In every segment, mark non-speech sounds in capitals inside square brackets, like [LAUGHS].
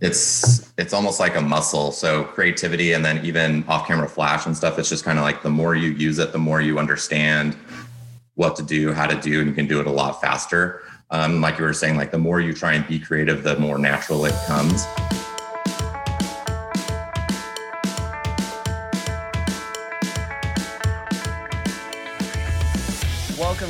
it's it's almost like a muscle. So creativity and then even off-camera flash and stuff. It's just kind of like the more you use it, the more you understand what to do, how to do, and you can do it a lot faster. Um, like you were saying, like the more you try and be creative, the more natural it comes.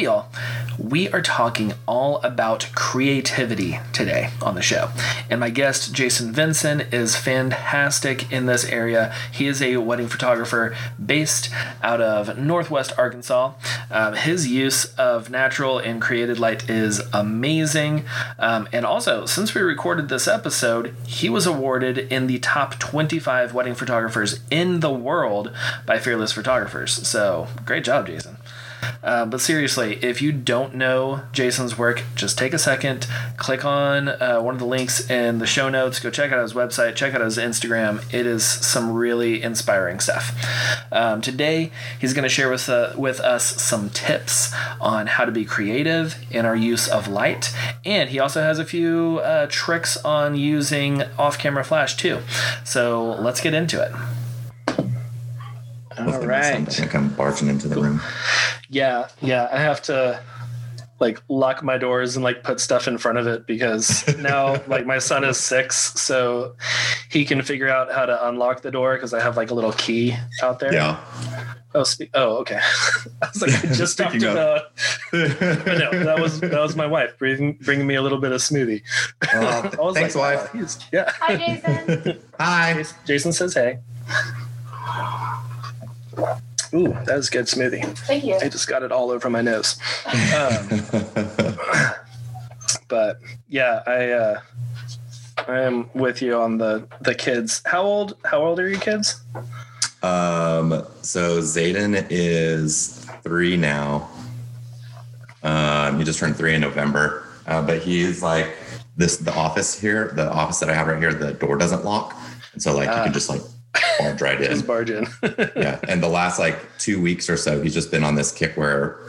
Hey, y'all. We are talking all about creativity today on the show. And my guest, Jason Vinson, is fantastic in this area. He is a wedding photographer based out of Northwest Arkansas. Um, his use of natural and created light is amazing. Um, and also, since we recorded this episode, he was awarded in the top 25 wedding photographers in the world by Fearless Photographers. So, great job, Jason. Uh, but seriously, if you don't know Jason's work, just take a second, click on uh, one of the links in the show notes, go check out his website, check out his Instagram. It is some really inspiring stuff. Um, today, he's going to share with uh, with us some tips on how to be creative in our use of light, and he also has a few uh, tricks on using off-camera flash too. So let's get into it. All right. I'm barging into the room. Yeah, yeah. I have to like lock my doors and like put stuff in front of it because [LAUGHS] now like my son is six, so he can figure out how to unlock the door because I have like a little key out there. Yeah. Oh, spe- oh, okay. [LAUGHS] I was like, I [LAUGHS] just talked about. but no, that was that was my wife bringing bringing me a little bit of smoothie. Uh, I was thanks, like, wife. Oh, yeah. Hi, Jason. Hi. Jason says hey. Ooh, that was good smoothie. Thank you. I just got it all over my nose. Um, [LAUGHS] but yeah, I uh, I am with you on the the kids. How old? How old are your kids? Um, so Zayden is three now. Um, he just turned three in November, uh, but he's like this. The office here, the office that I have right here, the door doesn't lock, and so like you can just like barge right in. Just barge in. [LAUGHS] yeah, and the last like two weeks or so, he's just been on this kick where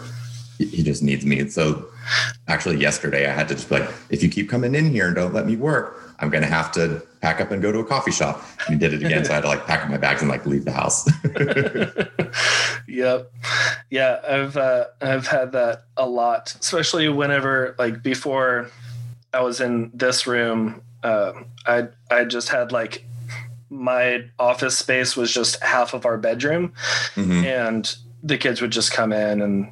he just needs me. So actually, yesterday I had to just be like, if you keep coming in here and don't let me work, I'm gonna have to pack up and go to a coffee shop. And he did it again, so I had to like pack up my bags and like leave the house. [LAUGHS] yep, yeah, I've uh, I've had that a lot, especially whenever like before I was in this room. Uh, I I just had like my office space was just half of our bedroom. Mm-hmm. and the kids would just come in and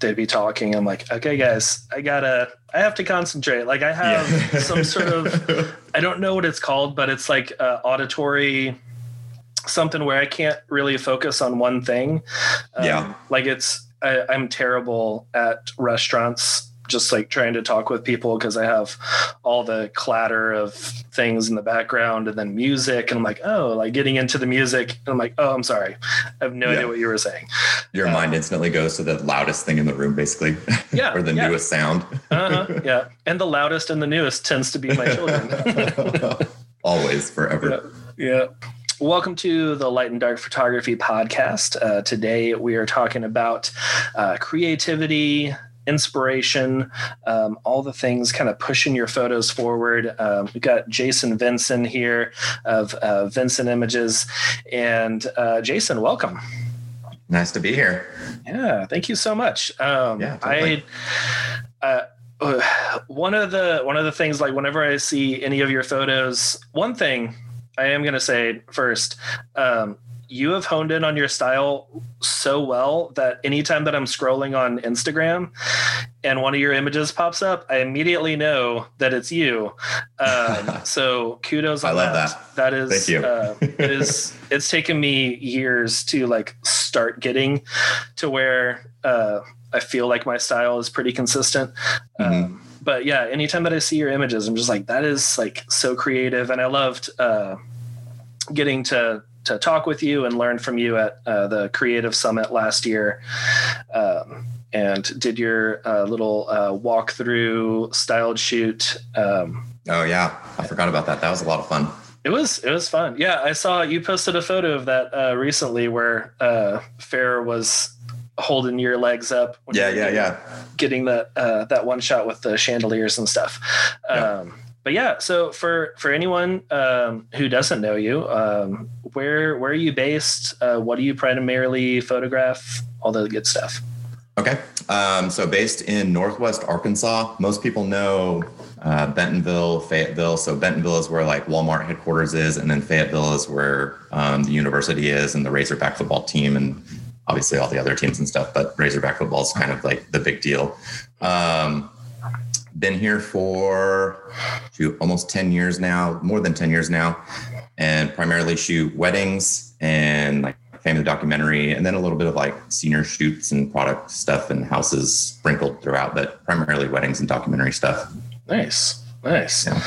they'd be talking. I'm like okay guys i gotta i have to concentrate. Like i have yeah. [LAUGHS] some sort of [LAUGHS] i don't know what it's called but it's like uh, auditory something where i can't really focus on one thing. Um, yeah like it's I, i'm terrible at restaurants just like trying to talk with people because I have all the clatter of things in the background and then music. And I'm like, oh, like getting into the music. And I'm like, oh, I'm sorry. I have no yeah. idea what you were saying. Your uh, mind instantly goes to the loudest thing in the room, basically. [LAUGHS] Yeah. or the yeah. newest sound. uh-huh. [LAUGHS] Yeah. And the loudest and the newest tends to be my children. [LAUGHS] Always, forever. Yeah. yeah. Welcome to the Light and Dark Photography Podcast. Uh, today we are talking about uh, creativity, inspiration, um, all the things kind of pushing your photos forward. Um, we've got Jason Vinson here of uh, Vinson Images. And uh, Jason, welcome. Nice to be here. Yeah, thank you so much. Um, yeah, totally. I, uh, uh, one of the one of the things like whenever I see any of your photos, one thing I am going to say first, um, you have honed in on your style so well that anytime that I'm scrolling on Instagram and one of your images pops up, I immediately know that it's you. Um, [LAUGHS] so kudos on I love that. that. That is, Thank you. uh, it is, [LAUGHS] it's taken me years to like start getting to where, uh, I feel like my style is pretty consistent. Mhm. Um, but yeah, anytime that I see your images, I'm just like, that is like so creative. And I loved uh, getting to to talk with you and learn from you at uh, the Creative Summit last year. Um, and did your uh, little uh, walkthrough styled shoot. Um, Oh yeah, I forgot about that. That was a lot of fun. it was it was fun. Yeah, I saw you posted a photo of that uh, recently where uh, Farrah was holding your legs up. when Yeah, you yeah, getting- yeah. Getting that uh, that one shot with the chandeliers and stuff. Yeah. But yeah, so for for anyone um, who doesn't know you, um, where where are you based? Uh, what do you primarily photograph? All the good stuff. Okay. Um, so based in Northwest Arkansas, most people know uh, Bentonville, Fayetteville. So Bentonville is where like Walmart headquarters is, and then Fayetteville is where um, the university is, and the Razorback football team, and obviously all the other teams and stuff. But Razorback football is kind of like the big deal. Um, been here for shoot, almost 10 years now, more than 10 years now, and primarily shoot weddings and like family documentary, and then a little bit of like senior shoots and product stuff and houses sprinkled throughout, but primarily weddings and documentary stuff. Nice, nice. Yeah.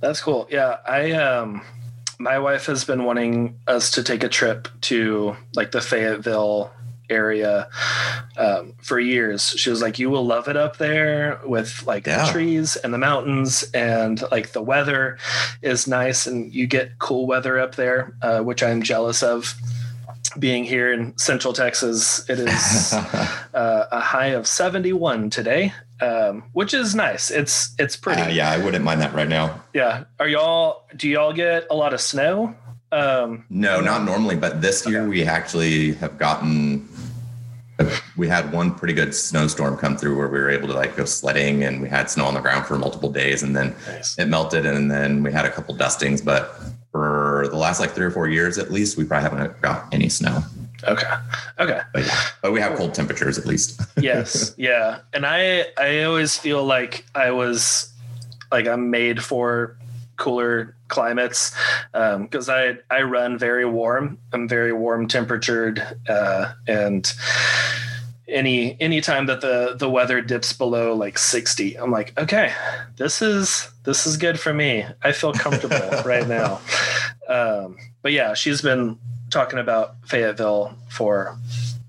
That's cool. Yeah, I um, my wife has been wanting us to take a trip to like the Fayetteville area um, for years. She was like, "You will love it up there with like Yeah. the trees and the mountains, and like the weather is nice, and you get cool weather up there, uh, which I'm jealous of." Being here in Central Texas, it is [LAUGHS] uh, a high of 71 today, um, which is nice. It's it's pretty. Uh, yeah, I wouldn't mind that right now. Yeah. Are y'all? Do y'all get a lot of snow? Um, No, not normally, but this year Okay. we actually have gotten. We had one pretty good snowstorm come through where we were able to like go sledding, and we had snow on the ground for multiple days, and then nice. it melted, and then we had a couple dustings. But for the last like three or four years, at least, we probably haven't got any snow. Okay. Okay. But yeah, but we have cold temperatures at least. [LAUGHS] Yes. yeah. And I I always feel like I was like I'm made for cooler climates because I I run very warm. I'm very warm temperatured uh, and any any time that the the weather dips below like 60 i'm like okay this is this is good for me i feel comfortable [LAUGHS] right now um but yeah she's been talking about fayetteville for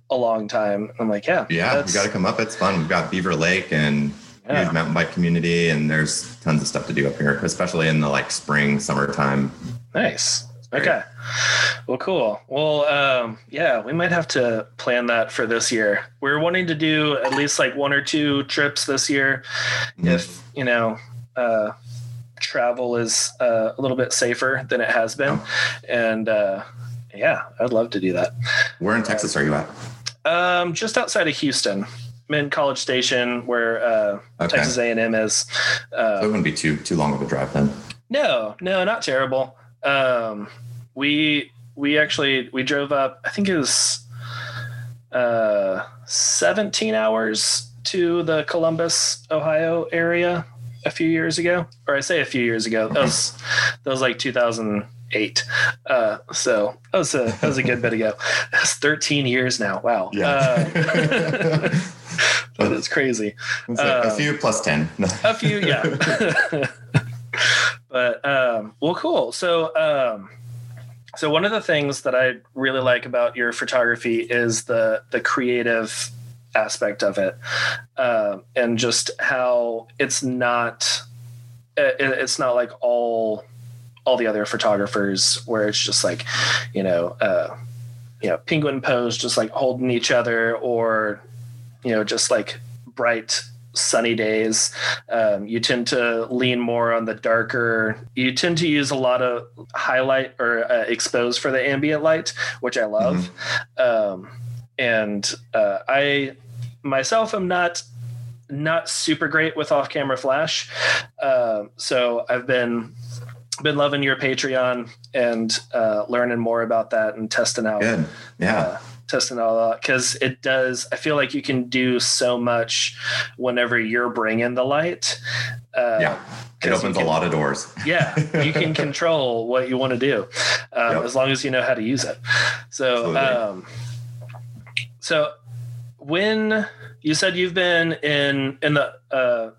a long time i'm like yeah Yeah, we got to come up. It's fun. We've got Beaver Lake and Yeah. huge mountain bike community, and there's tons of stuff to do up here, especially in the like spring, summertime. Nice. Okay. Well, cool. Well, um, yeah, we might have to plan that for this year. We're wanting to do at least like one or two trips this year, Mhm. if you know, uh, travel is uh, a little bit safer than it has been, and uh, yeah, I'd love to do that. Where in Texas are you at? Um, just outside of Houston, in College Station, where uh, Okay, Texas A&M is. so Uh, it wouldn't be too too long of a drive then. No, no, not terrible. Um, we we actually we drove up. I think it was uh, 17 hours to the Columbus, Ohio area a few years ago, or I say a few years ago. That was that was like 2008. Uh, so that was a that was a good bit ago. [LAUGHS] That's 13 years now. Wow. Uh, [LAUGHS] [LAUGHS] that is crazy. It's a, a um, few plus ten. [LAUGHS] a few yeah [LAUGHS] but um well cool so um so one of the things that i really like about your photography is the the creative aspect of it um and just how it's not it, it's not like all all the other photographers where it's just like you know uh you know penguin pose just like holding each other or you know just like bright sunny days. Um, you tend to lean more on the darker. You tend to use a lot of highlight or uh, expose for the ambient light which i love. Um, and uh, i myself am not not super great with off camera flash. Um, so i've been been loving your patreon and uh, learning more about that and testing out Good. Yeah. Testing all that because it does i feel like you can do so much whenever you're bringing the light uh, yeah. It opens you a lot of doors. [LAUGHS] yeah you can control what you want to do um, Yep. as long as you know how to use it so um, so when you said you've been in in the uh,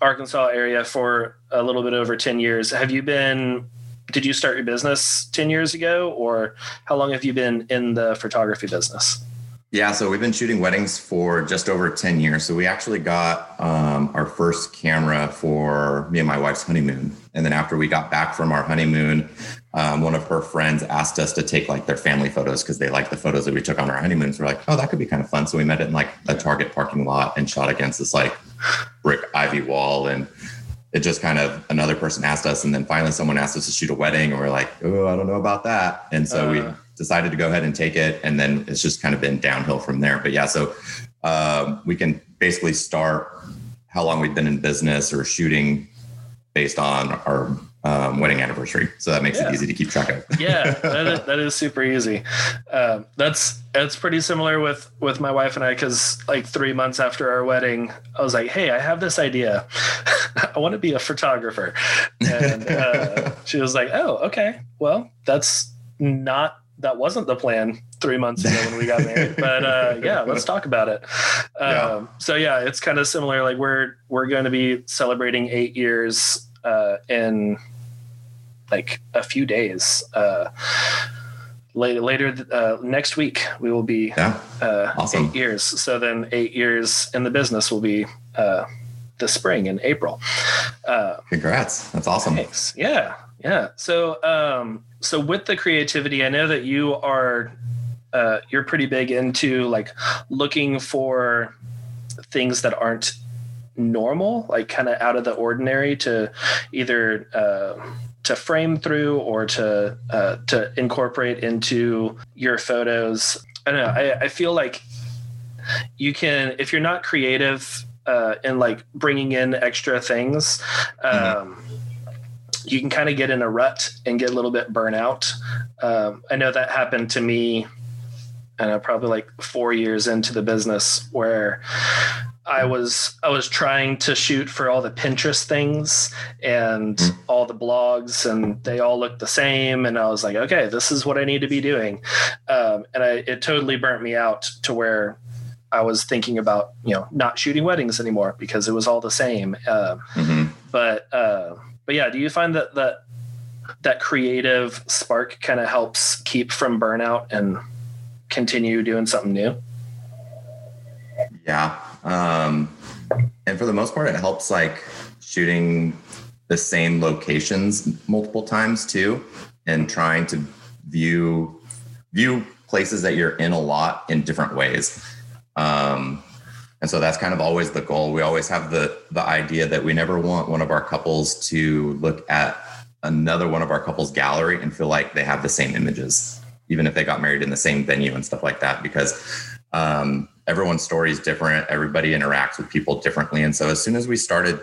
Arkansas area for a little bit over 10 years. Have you been did you start your business 10 years ago or how long have you been in the photography business? Yeah, so we've been shooting weddings for just over 10 years. So we actually got um, our first camera for me and my wife's honeymoon. And then after we got back from our honeymoon, um, one of her friends asked us to take like their family photos because they liked the photos that we took on our honeymoons. We're like, oh, that could be kind of fun. So we met in like a Target parking lot and shot against this like brick ivy wall. And it just kind of another person asked us. And then finally someone asked us to shoot a wedding. And we're like, oh, I don't know about that. And so uh, we decided to go ahead and take it. And then it's just kind of been downhill from there. But yeah, so um, we can basically start how long we've been in business or shooting based on our um, wedding anniversary. So that makes yeah. it easy to keep track of. yeah, that is, [LAUGHS] that is super easy. Uh, that's that's pretty similar with with my wife and I because like three months after our wedding, I was like, "Hey, I have this idea. [LAUGHS] I want to be a photographer," and uh, [LAUGHS] she was like, "Oh, okay. Well, that's not." That wasn't the plan three months ago when we got married, but uh, yeah, let's talk about it. Um, yeah. So yeah, it's kind of similar. Like we're we're going to be celebrating eight years uh, in like a few days. Uh, later, later uh, next week, we will be yeah. uh, awesome. eight years. So then, eight years in the business will be uh, the spring in April. Uh, Congrats! That's awesome. Thanks. Yeah, yeah. So, um, so with the creativity, I know that you are uh, you're pretty big into like looking for things that aren't normal, like kind of out of the ordinary to either uh, to frame through or to uh, to incorporate into your photos. I don't know. I, I feel like you can if you're not creative uh, in like bringing in extra things. Mm-hmm. Um, mm-hmm. You can kind of get in a rut and get a little bit burnout. Um, I know that happened to me and probably like four years into the business where I was I was trying to shoot for all the Pinterest things and mm. all the blogs, and they all looked the same. And I was like, okay, this is what I need to be doing. Um, and I, it totally burnt me out to where I was thinking about you know not shooting weddings anymore because it was all the same. Uh, mm-hmm. But uh, but yeah, do you find that that that creative spark kind of helps keep from burnout and continue doing something new? Yeah, um, and for the most part, it helps like shooting the same locations multiple times too, and trying to view view places that you're in a lot in different ways. Um, and so that's kind of always the goal. We always have the the idea that we never want one of our couples to look at another one of our couples gallery and feel like they have the same images, even if they got married in the same venue and stuff like that. Because um, everyone's story is different. Everybody interacts with people differently. And so as soon as we started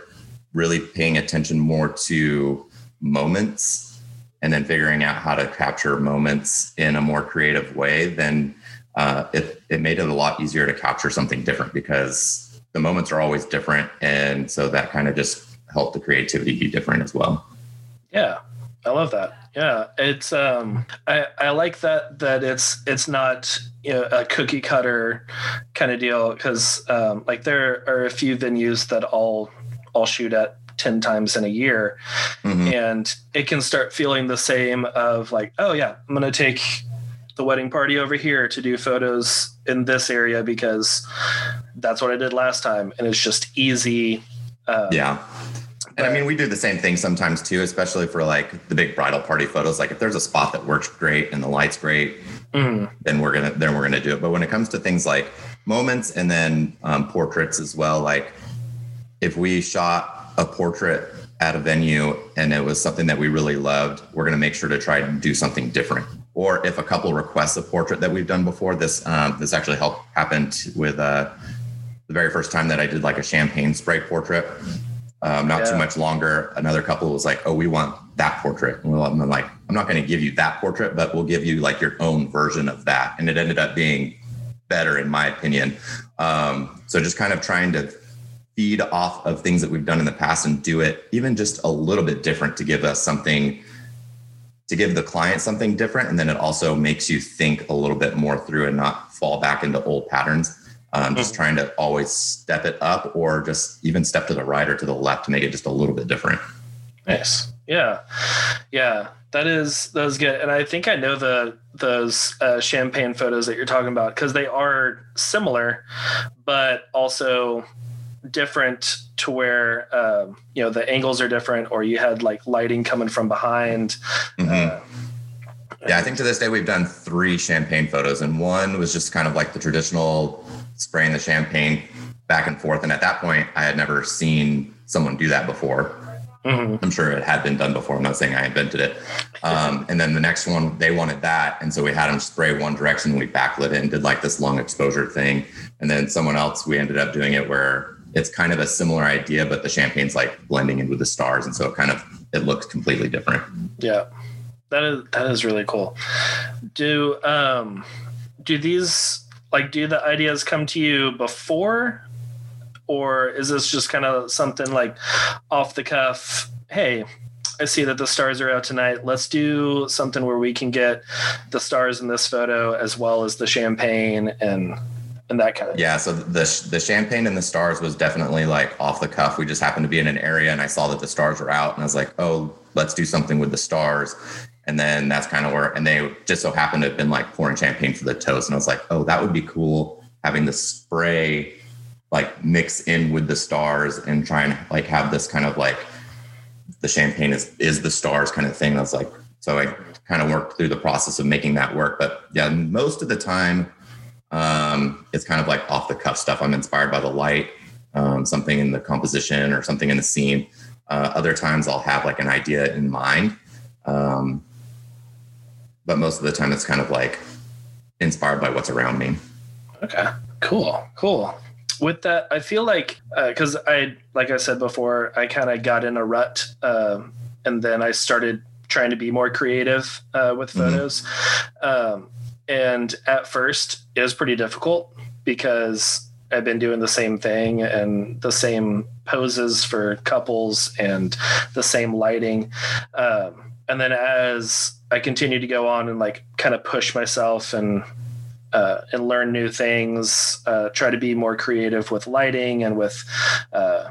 really paying attention more to moments and then figuring out how to capture moments in a more creative way, then uh, it, it made it a lot easier to capture something different because the moments are always different. And so that kind of just helped the creativity be different as well. Yeah, I love that. Yeah, it's um, I I like that that it's it's not you know, a cookie cutter kind of deal because um, like there are a few venues that all all shoot at 10 times in a year. Mm-hmm. and it can start feeling the same of like oh yeah i'm going to take the wedding party over here to do photos in this area because that's what i did last time. And it's just easy uh, yeah and I mean, we do the same thing sometimes too, especially for like the big bridal party photos. Like if there's a spot that works great and the light's great, mm. then we're gonna then we're gonna do it. But when it comes to things like moments and then um, portraits as well, like if we shot a portrait at a venue and it was something that we really loved, we're gonna make sure to try and do something different. Or if a couple requests a portrait that we've done before, this um, this actually helped happened with uh, the very first time that I did like a champagne spray portrait um, not yeah. too much longer, another couple was like, "Oh, we want that portrait." And I'm like, "I'm not going to give you that portrait, but we'll give you like your own version of that." And it ended up being better, in my opinion. Um, so just kind of trying to feed off of things that we've done in the past and do it even just a little bit different to give us something to give the client something different and then it also makes you think a little bit more through and not fall back into old patterns Um, just trying to always step it up or just even step to the right or to the left to make it just a little bit different. Nice. Yeah. Yeah. That is that is good. And I think I know the those uh, champagne photos that you're talking about because they are similar, but also different to where um, you know the angles are different or you had like lighting coming from behind. Mm-hmm. Uh, yeah, I think to this day we've done three champagne photos, and one was just kind of like the traditional spraying the champagne back and forth. And at that point, I had never seen someone do that before. Mm-hmm. I'm sure it had been done before. I'm not saying I invented it. Um, and then the next one, they wanted that. And so we had them spray one direction. We backlit it and did like this long exposure thing. And then someone else, we ended up doing it where it's kind of a similar idea, but the champagne's like blending in with the stars. And so it kind of, it looks completely different. Yeah. That is, that is really cool. Do, um, do these, like, do the ideas come to you before? Or is this just kind of something like off the cuff hey i see that the stars are out tonight. Let's do something where we can get the stars in this photo as well as the champagne and and that kind of yeah so the the champagne and the stars was definitely like off the cuff. We just happened to be in an area and i saw that the stars were out and i was like oh let's do something with the stars and then that's kind of where and they just so happened to have been like pouring champagne for the toast and i was like oh that would be cool having the spray like mix in with the stars and try and like have this kind of like the champagne is is the stars kind of thing. That's like so I kind of worked through the process of making that work. But yeah, most of the time um, it's kind of like off the cuff stuff. I'm inspired by the light, um, something in the composition or something in the scene. Uh, other times I'll have like an idea in mind. Um, but most of the time it's kind of like inspired by what's around me. Okay, cool, cool with that, I feel like because uh, I, like I said before, I kind of got in a rut, um, and then I started trying to be more creative uh, with mm-hmm. photos. Mm-hmm. Um, and at first, it was pretty difficult because I've been doing the same thing and the same poses for couples and the same lighting. Um, and then as I continued to go on and like kind of push myself and uh, and learn new things. Uh, try to be more creative with lighting and with uh,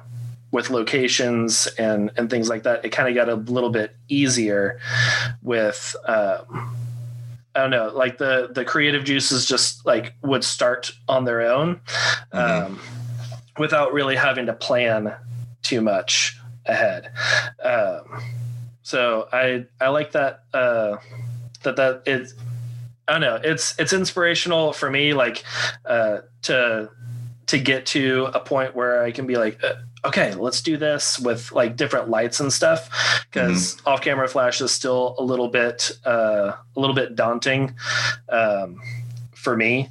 with locations and and things like that. It kind of got a little bit easier with. Um, I don't know, like the the creative juices just like would start on their own, mm-hmm. um, without really having to plan too much ahead. Um, so I I like that uh, that that it I don't know. It's it's inspirational for me, like uh, to to get to a point where I can be like, uh, okay, let's do this with like different lights and stuff. Because mm-hmm. off camera flash is still a little bit uh, a little bit daunting um, for me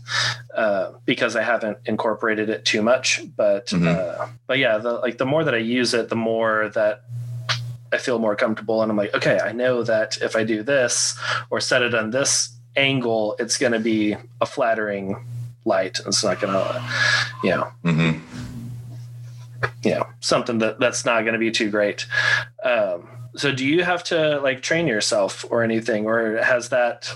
uh, because I haven't incorporated it too much. But mm-hmm. uh, but yeah, the, like the more that I use it, the more that I feel more comfortable, and I'm like, okay, I know that if I do this or set it on this angle, it's going to be a flattering light. It's not going to, you know, mm-hmm. you know, something that that's not going to be too great. Um, so do you have to like train yourself or anything, or has that,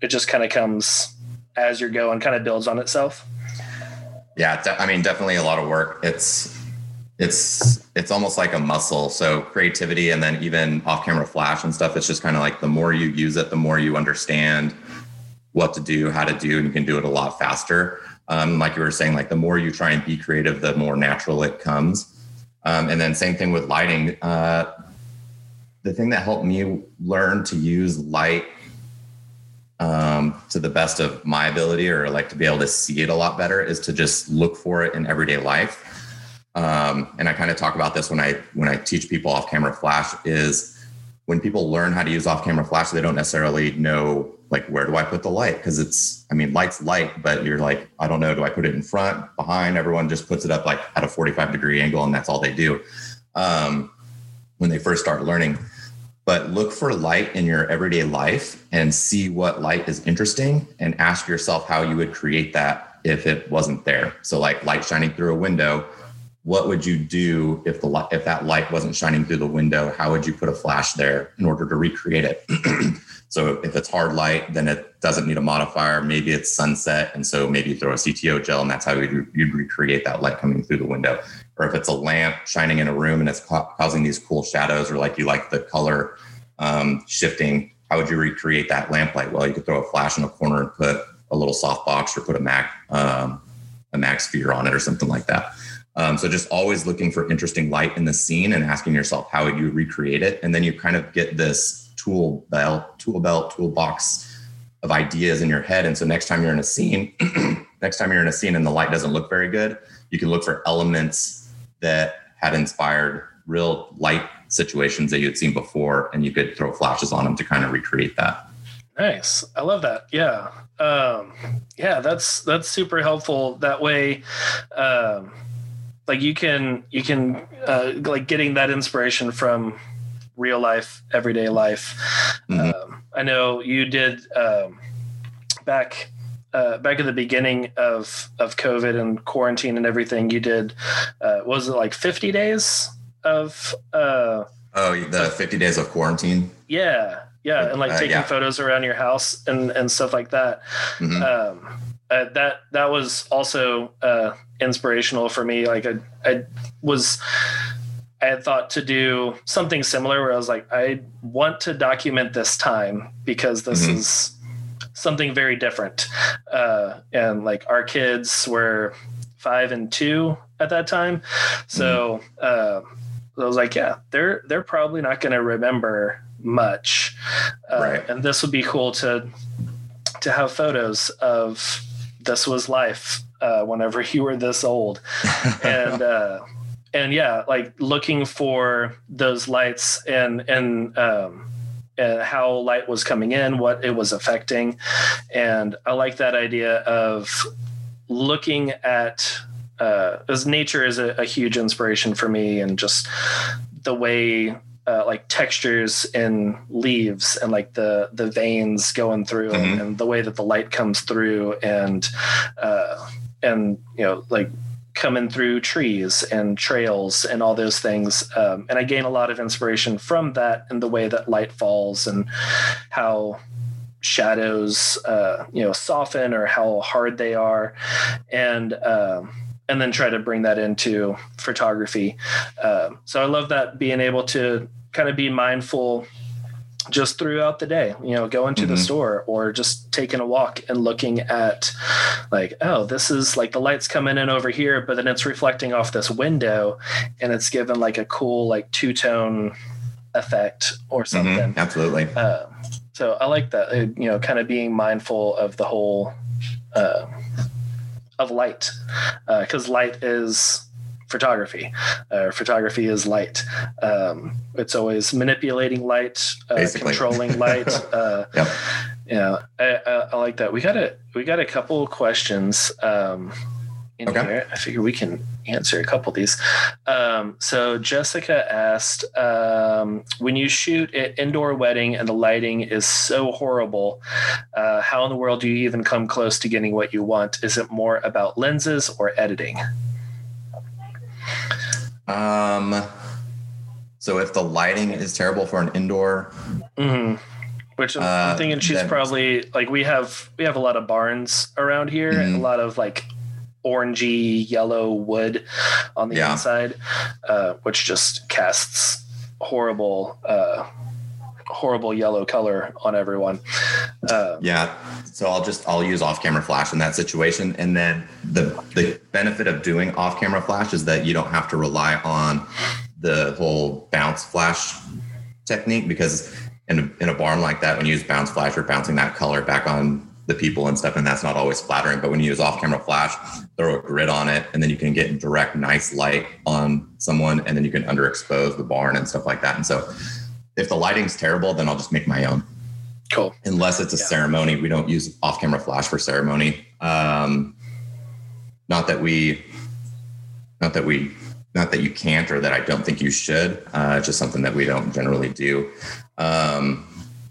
it just kind of comes as you're going, kind of builds on itself? Yeah. I mean, definitely a lot of work. It's, it's it's almost like a muscle. So creativity and then even off camera flash and stuff it's just kind of like the more you use it the more you understand what to do how to do and you can do it a lot faster. Um, like you were saying like the more you try and be creative the more natural it comes. Um, and then same thing with lighting. Uh, the thing that helped me learn to use light um, to the best of my ability or like to be able to see it a lot better is to just look for it in everyday life um, and I kind of talk about this when I when I teach people off camera flash is when people learn how to use off camera flash, they don't necessarily know like where do I put the light because it's I mean light's light, but you're like I don't know do I put it in front, behind? Everyone just puts it up like at a 45 degree angle and that's all they do um, when they first start learning. But look for light in your everyday life and see what light is interesting and ask yourself how you would create that if it wasn't there. So like light shining through a window what would you do if the if that light wasn't shining through the window? How would you put a flash there in order to recreate it? [CLEARS THROAT] So if it's hard light, then it doesn't need a modifier. Maybe it's sunset, and so maybe you throw a CTO gel, and that's how you'd, you'd recreate that light coming through the window. Or if it's a lamp shining in a room and it's ca- causing these cool shadows, or like you like the color um, shifting, how would you recreate that lamp light? Well, you could throw a flash in a corner and put a little softbox or put a Mac um, a MagSphere on it or something like that. Um, so just always looking for interesting light in the scene and asking yourself how would you recreate it, and then you kind of get this tool belt, tool belt, toolbox of ideas in your head. And so next time you're in a scene, [CLEARS THROAT] next time you're in a scene and the light doesn't look very good, you can look for elements that had inspired real light situations that you had seen before, and you could throw flashes on them to kind of recreate that. Nice. I love that. Yeah. Um, yeah, that's that's super helpful. That way, um, like you can you can uh, like getting that inspiration from real life, everyday life. Mm-hmm. Um, I know you did um, back uh, back at the beginning of of COVID and quarantine and everything. You did uh, was it like fifty days of uh, oh the fifty days of quarantine? Yeah, yeah, and like uh, taking yeah. photos around your house and and stuff like that. Mm-hmm. Um, uh, that that was also uh, inspirational for me. Like I, I was, I had thought to do something similar where I was like, I want to document this time because this mm-hmm. is something very different. Uh, and like our kids were five and two at that time, so mm-hmm. I was like, yeah, they're they're probably not going to remember much, uh, right. and this would be cool to to have photos of this was life uh, whenever you were this old, [LAUGHS] and uh, and yeah, like looking for those lights and and um, and how light was coming in, what it was affecting, and I like that idea of looking at uh, as nature is a, a, huge inspiration for me, and just the way uh, like textures in leaves and like the the veins going through mm-hmm. and, and, the way that the light comes through and uh, and you know like coming through trees and trails and all those things um, and i gain a lot of inspiration from that and the way that light falls and how shadows uh, you know soften or how hard they are and um, and then try to bring that into photography. Um, so I love that being able to kind of be mindful just throughout the day you know going to mm-hmm. the store or just taking a walk and looking at like oh this is like the lights coming in over here but then it's reflecting off this window and it's given like a cool like two-tone effect or mm-hmm. something mm-hmm. absolutely uh, so i like that uh, you know kind of being mindful of the whole uh, of light because uh, light is photography. Uh, photography is light. Um, it's always manipulating light, uh, controlling [LAUGHS] light. Uh, yep. Yeah, I, I, I, like that. We got a we got a couple questions um, in okay. here. I figure we can answer a couple of these. Um, so Jessica asked, um, when you shoot an indoor wedding and the lighting is so horrible, uh, how in the world do you even come close to getting what you want? Is it more about lenses or editing? Um, so if the lighting is terrible for an indoor, mm-hmm. which I'm, uh, I'm thinking she's then, probably like we have we have a lot of barns around here, mm-hmm. a lot of like orangey yellow wood on the yeah. inside, uh, which just casts horrible uh, horrible yellow color on everyone. Uh, yeah. So I'll just I'll use off camera flash in that situation, and then the the benefit of doing off camera flash is that you don't have to rely on the whole bounce flash technique because in a, in a barn like that, when you use bounce flash, you're bouncing that color back on the people and stuff, and that's not always flattering. But when you use off camera flash, throw a grid on it, and then you can get direct, nice light on someone, and then you can underexpose the barn and stuff like that. And so if the lighting's terrible, then I'll just make my own. Cool. Unless it's a yeah. ceremony, we don't use off-camera flash for ceremony. Um, not that we, not that we, not that you can't or that I don't think you should. Uh, just something that we don't generally do. Um,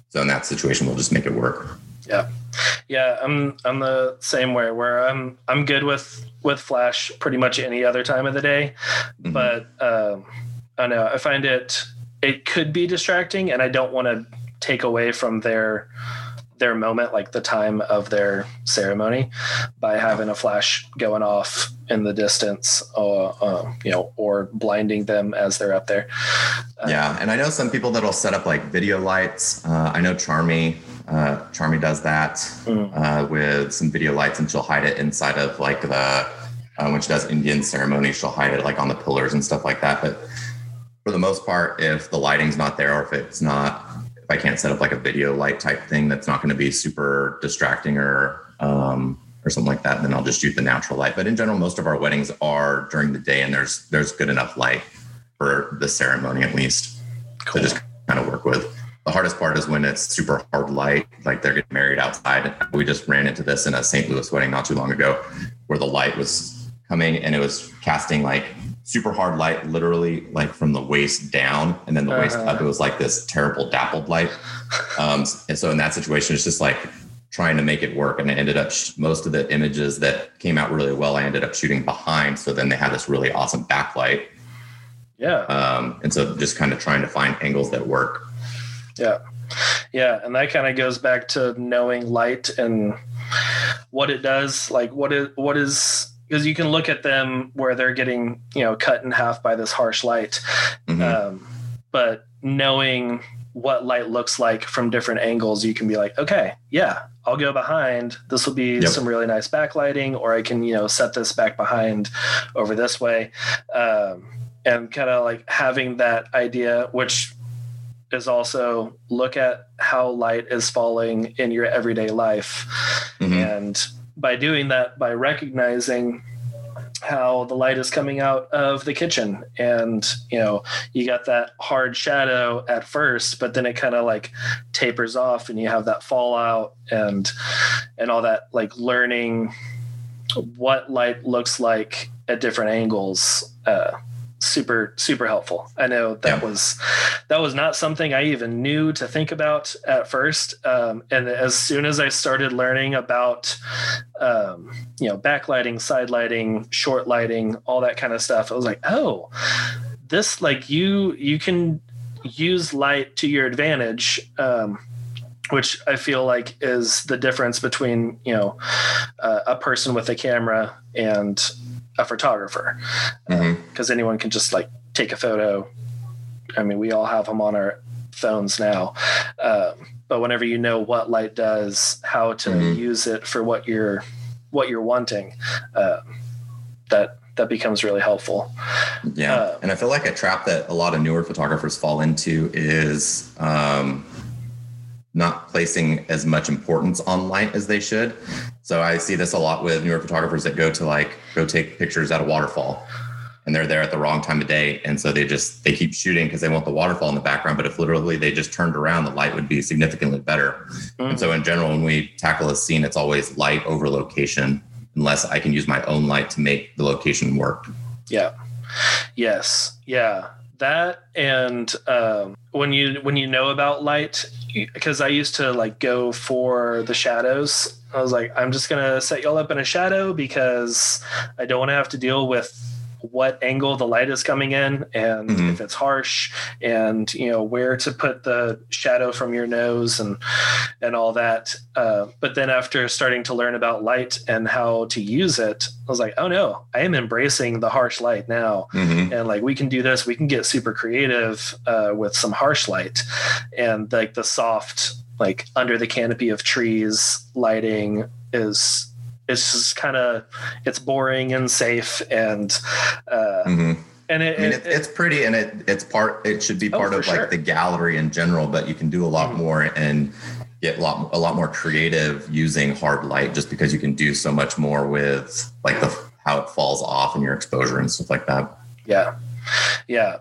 so in that situation, we'll just make it work. Yeah, yeah. I'm I'm the same way where I'm I'm good with with Flash pretty much any other time of the day, mm-hmm. but um, I don't know I find it it could be distracting and I don't want to take away from their their moment, like the time of their ceremony, by having a flash going off in the distance, uh, uh, you know, or blinding them as they're up there. Uh, yeah, and I know some people that'll set up like video lights. Uh, I know Charmi. Uh, Charmi does that mm. with some video lights, and she'll hide it inside of like the when she does Indian ceremony, she'll hide it like on the pillars and stuff like that. But for the most part, if the lighting's not there or if it's not if I can't set up like a video light type thing that's not going to be super distracting or um, or something like that, then I'll just shoot the natural light. But in general, most of our weddings are during the day, and there's there's good enough light for the ceremony at least cool. to just kind of work with. The hardest part is when it's super hard light, like they're getting married outside. We just ran into this in a St. Louis wedding not too long ago, where the light was coming and it was casting like super hard light, literally like from the waist down, and then the uh-huh. waist up, it was like this terrible dappled light. [LAUGHS] Um, and so in that situation, it's just like trying to make it work. And I ended up most of the images that came out really well, I ended up shooting behind. So then they had this really awesome backlight. Yeah. Um, and so just kind of trying to find angles that work. Yeah. Yeah. And that kind of goes back to knowing light and what it does. Like what is, what is, because you can look at them where they're getting you know cut in half by this harsh light mm-hmm. um, but knowing what light looks like from different angles you can be like okay yeah i'll go behind this will be yep. some really nice backlighting or i can you know set this back behind over this way um, and kind of like having that idea which is also look at how light is falling in your everyday life mm-hmm. and by doing that, by recognizing how the light is coming out of the kitchen. And you know you got that hard shadow at first but then it kind of like tapers off and you have that fallout and and all that like learning what light looks like at different angles uh, super super helpful. I know that yeah. was that was not something i even knew to think about at first. Um, and as soon as i started learning about um, you know backlighting side lighting short lighting all that kind of stuff i was like oh this like you you can use light to your advantage um, which I feel like is the difference between you know uh, a person with a camera and a photographer because mm-hmm. anyone can just like take a photo. I mean, we all have them on our phones now. Um, but whenever you know what light does, how to mm-hmm. use it for what you're what you're wanting, uh, that that becomes really helpful. Yeah, uh, and I feel like a trap that a lot of newer photographers fall into is um, not placing as much importance on light as they should. So I see this a lot with newer photographers that go to like go take pictures at a waterfall and they're there at the wrong time of day. And so they just they keep shooting because they want the waterfall in the background. But if literally they just turned around the light would be significantly better. Mm-hmm. and so in general when we tackle a scene it's always light over location unless i can use my own light to make the location work. Yeah. Yes. Yeah. That and um, when you when you know about light because I used to like go for the shadows. I was like, I'm just gonna set y'all up in a shadow because I don't want to have to deal with what angle the light is coming in and mm-hmm. if it's harsh and you know where to put the shadow from your nose and and all that uh, but then after starting to learn about light and how to use it i was like oh no i am embracing the harsh light now mm-hmm. and like we can do this we can get super creative uh, with some harsh light and like the soft like under the canopy of trees lighting is it's just kind of it's boring and safe and uh, mm-hmm. and it, I mean, it, it's pretty and it it's part it should be oh, part oh, of like the gallery in general but you can do a lot mm-hmm. more and get a lot a lot more creative using hard light just because you can do so much more with like the how it falls off in your exposure and stuff like that yeah yeah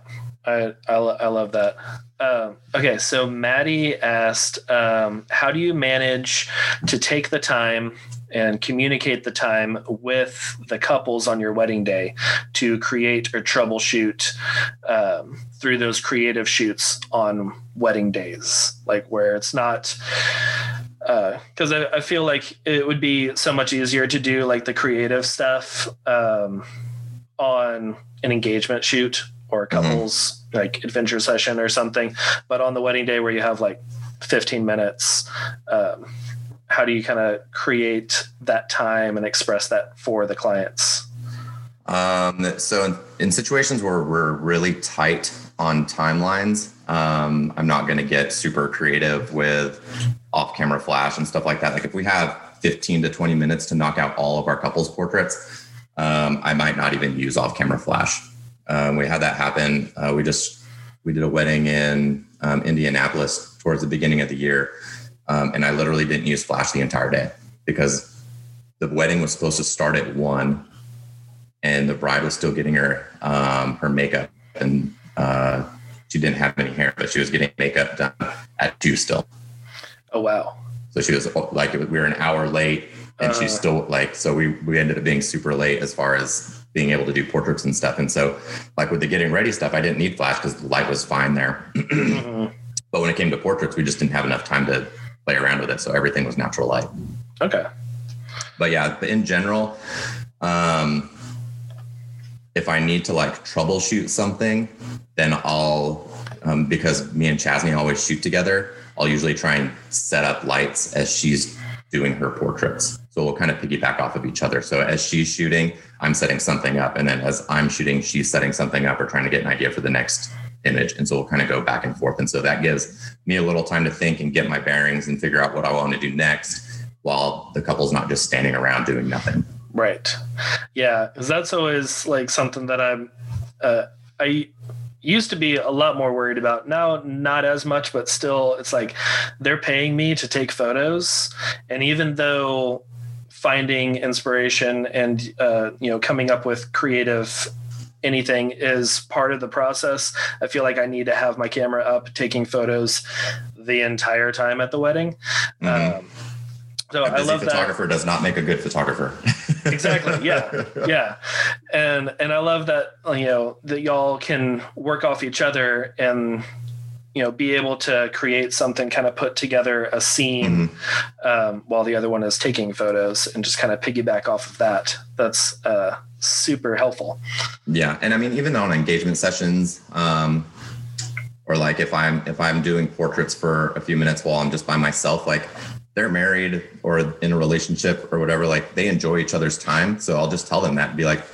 I, I, I love that. Um, okay, so Maddie asked, um, how do you manage to take the time and communicate the time with the couples on your wedding day to create or troubleshoot um, through those creative shoots on wedding days, like where it's not because uh, I, I, feel like it would be so much easier to do like the creative stuff um, on an engagement shoot or a mm-hmm. couples mm-hmm. like adventure session or something but on the wedding day where you have like 15 minutes um, how do you kind of create that time and express that for the clients? Um, so in, in, situations where we're really tight on timelines um, i'm not going to get super creative with off camera flash and stuff like that. Like if we have 15 to 20 minutes to knock out all of our couples portraits um, i might not even use off camera flash. Um, we had that happen. Uh, we just we did a wedding in um, indianapolis towards the beginning of the year um, and I literally didn't use flash the entire day because the wedding was supposed to start at one, and the bride was still getting her um, her makeup, and uh, she didn't have any hair, but she was getting makeup done at two still. Oh wow! So she was like, we were an hour late, and uh, she's still like, so we we ended up being super late as far as being able to do portraits and stuff. And so, like with the getting ready stuff, I didn't need flash because the light was fine there. mm-hmm. But when it came to portraits, we just didn't have enough time to play around with it. So everything was natural light. Okay. But yeah, in general, um, if I need to like troubleshoot something, then I'll, um, because me and Chasney always shoot together, I'll usually try and set up lights as she's doing her portraits. So we'll kind of piggyback off of each other. So as she's shooting, I'm setting something up. And then as I'm shooting, she's setting something up or trying to get an idea for the next image. And so we'll kind of go back and forth. And so that gives me a little time to think and get my bearings and figure out what I want to do next while the couple's not just standing around doing nothing. Right. Yeah. Cause that's always like something that I'm, uh, I used to be a lot more worried about now not as much but still it's like they're paying me to take photos and even though finding inspiration and uh, you know coming up with creative anything is part of the process. I feel like I need to have my camera up taking photos the entire time at the wedding. Mm-hmm. Um, so I love that photographer that. does not make a good photographer. [LAUGHS] exactly. Yeah. Yeah. And and I love that you know that y'all can work off each other and you know be able to create something kind of put together a scene mm-hmm. um, while the other one is taking photos and just kind of piggyback off of that. That's uh, super helpful. Yeah and i mean even on engagement sessions um, or like if i'm if i'm doing portraits for a few minutes while i'm just by myself like they're married or in a relationship or whatever like they enjoy each other's time. So i'll just tell them that and be like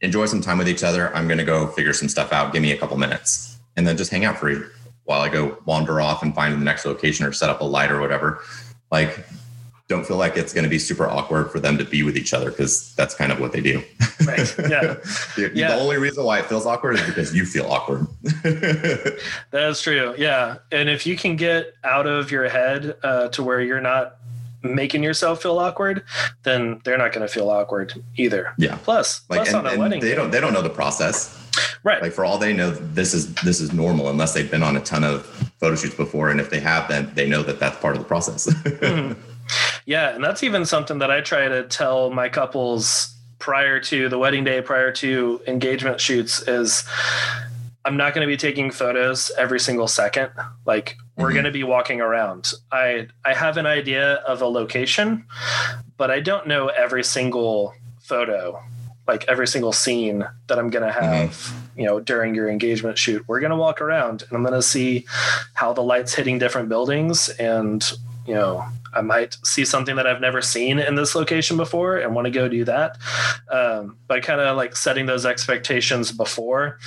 enjoy some time with each other. I'm going to go figure some stuff out. Give me a couple minutes. And then just hang out for while I go wander off and find the next location or set up a light or whatever. Like, don't feel like it's going to be super awkward for them to be with each other because that's kind of what they do. Right. Yeah. [LAUGHS] the, yeah. the only reason why it feels awkward is because you feel awkward. [LAUGHS] that's true. Yeah. And if you can get out of your head uh, to where you're not making yourself feel awkward, then they're not going to feel awkward either. Yeah. Plus, like, plus and, on a wedding, they don't they don't know the process. Right. Like for all they know, this is this is normal unless they've been on a ton of photo shoots before, and if they have, then they know that that's part of the process. [LAUGHS] mm-hmm. Yeah, and that's even something that I try to tell my couples prior to the wedding day, prior to engagement shoots, is I'm not going to be taking photos every single second. Like we're mm-hmm. going to be walking around. I I have an idea of a location, but I don't know every single photo like every single scene that I'm going to have, mm-hmm. you know, during your engagement shoot. We're going to walk around and I'm going to see how the light's hitting different buildings and, you know, I might see something that I've never seen in this location before and want to go do that. Um, by kind of like setting those expectations before.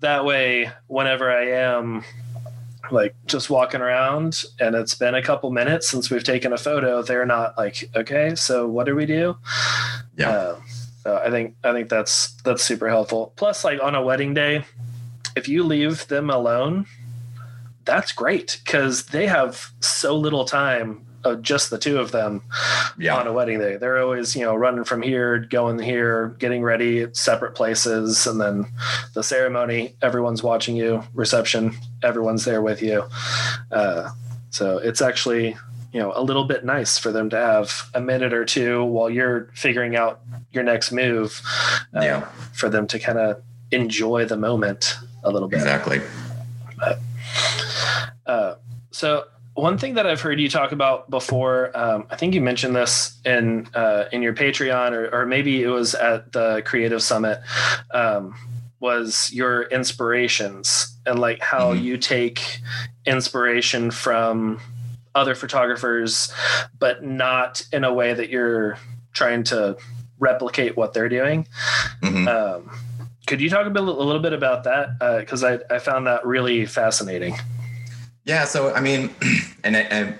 That way, whenever I am like just walking around and it's been a couple minutes since we've taken a photo, they're not like, okay, so what do we do? Yeah. Uh, so I think I think that's that's super helpful. Plus, like on a wedding day, if you leave them alone, that's great because they have so little time of just the two of them yeah. on a wedding day. They're always, you know, running from here, going here, getting ready at separate places, and then the ceremony, everyone's watching you. Reception, everyone's there with you. Uh, so it's actually you know a little bit nice for them to have a minute or two while you're figuring out your next move uh, yeah. for them to kind of enjoy the moment a little bit exactly but, uh, so one thing that I've heard you talk about before, um, I think you mentioned this in uh, in your Patreon, or, or, maybe it was at the Creative Summit, um, was your inspirations and like how Mhm. you take inspiration from other photographers, but not in a way that you're trying to replicate what they're doing. Mhm. Um, could you talk a, bit, a little bit about that? Because I, I found that really fascinating. Yeah. So, I mean, [CLEARS THROAT] and, and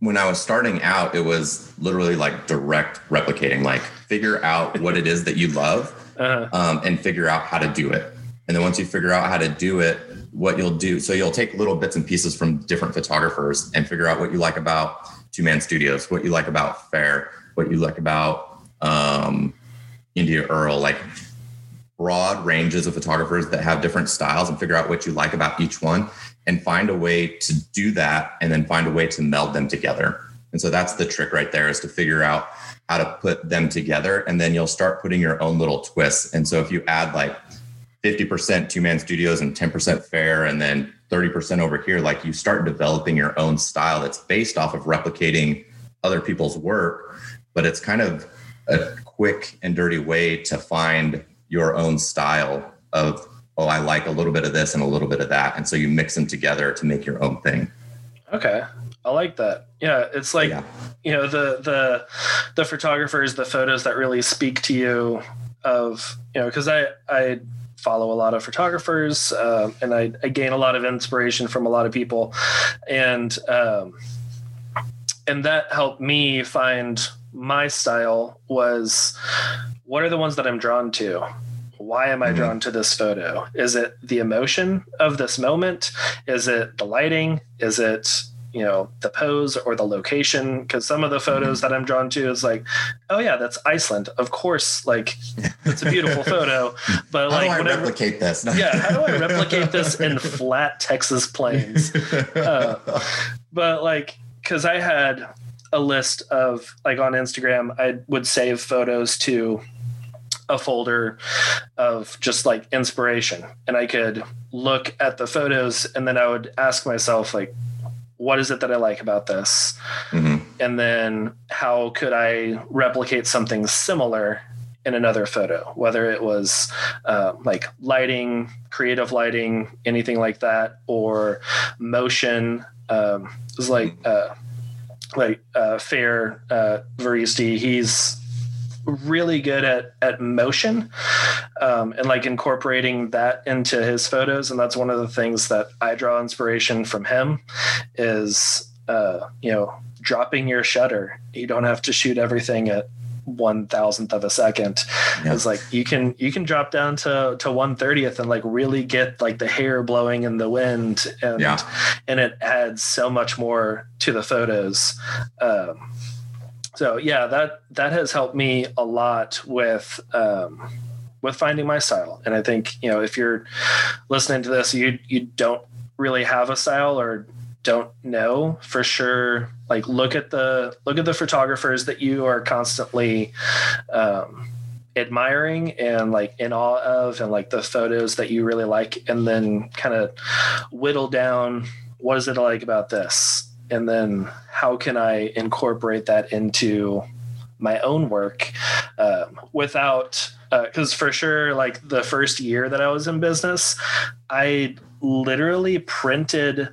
when I was starting out, it was literally like direct replicating, like figure out what it is that you love [LAUGHS] Uh, um, and figure out how to do it. And then once you figure out how to do it, what you'll do, so you'll take little bits and pieces from different photographers and figure out what you like about 2Mann Studios, what you like about Fer, what you like about um, India Earl, like broad ranges of photographers that have different styles and figure out what you like about each one and find a way to do that and then find a way to meld them together. And so that's the trick right there is to figure out how to put them together and then you'll start putting your own little twists. And so if you add like 50% 2Mann Studios and 10% Fer and then 30% over here, like you start developing your own style that's based off of replicating other people's work, but it's kind of a quick and dirty way to find your own style of, oh, I like a little bit of this and a little bit of that. And so you mix them together to make your own thing. okay. I like that. Yeah. It's like, yeah. you know, the, the, the photographers, the photos that really speak to you of, you know, cause I, I, follow a lot of photographers um, and I, I gain a lot of inspiration from a lot of people. And um, and that helped me find my style was what are the ones that i'm drawn to? Why am i Mhm. drawn to this photo? Is it the emotion of this moment? Is it the lighting? Is it you know the pose or the location because some of the photos that i'm drawn to is like oh yeah that's iceland. Of course like it's a beautiful photo [LAUGHS] but How like do I whenever replicate this? yeah how do i replicate this in flat texas plains? [LAUGHS] Uh, but like because i had a list of like on instagram i would save photos to a folder of just like inspiration. And i could look at the photos and then i would ask myself like what is it that i like about this Mhm. and then how could i replicate something similar in another photo whether it was uh, like lighting creative lighting anything like that or motion um, it was like uh, like uh, Fer uh, Juaristi, he's really good at at motion um, and like incorporating that into his photos and that's one of the things that i draw inspiration from him is uh, you know dropping your shutter you don't have to shoot everything at one thousandth of a second Yeah. it's like you can you can drop down to to one thirtieth and like really get like the hair blowing in the wind and Yeah. and it adds so much more to the photos um, so yeah that that has helped me a lot with um, with finding my style. And i think you know if you're listening to this you you don't really have a style or don't know for sure. Like look at the look at the photographers that you are constantly um, admiring and like in awe of and like the photos that you really like and then kind of whittle down what is it like about this and then how can i incorporate that into my own work um, without because for sure like the first year that i was in business i literally printed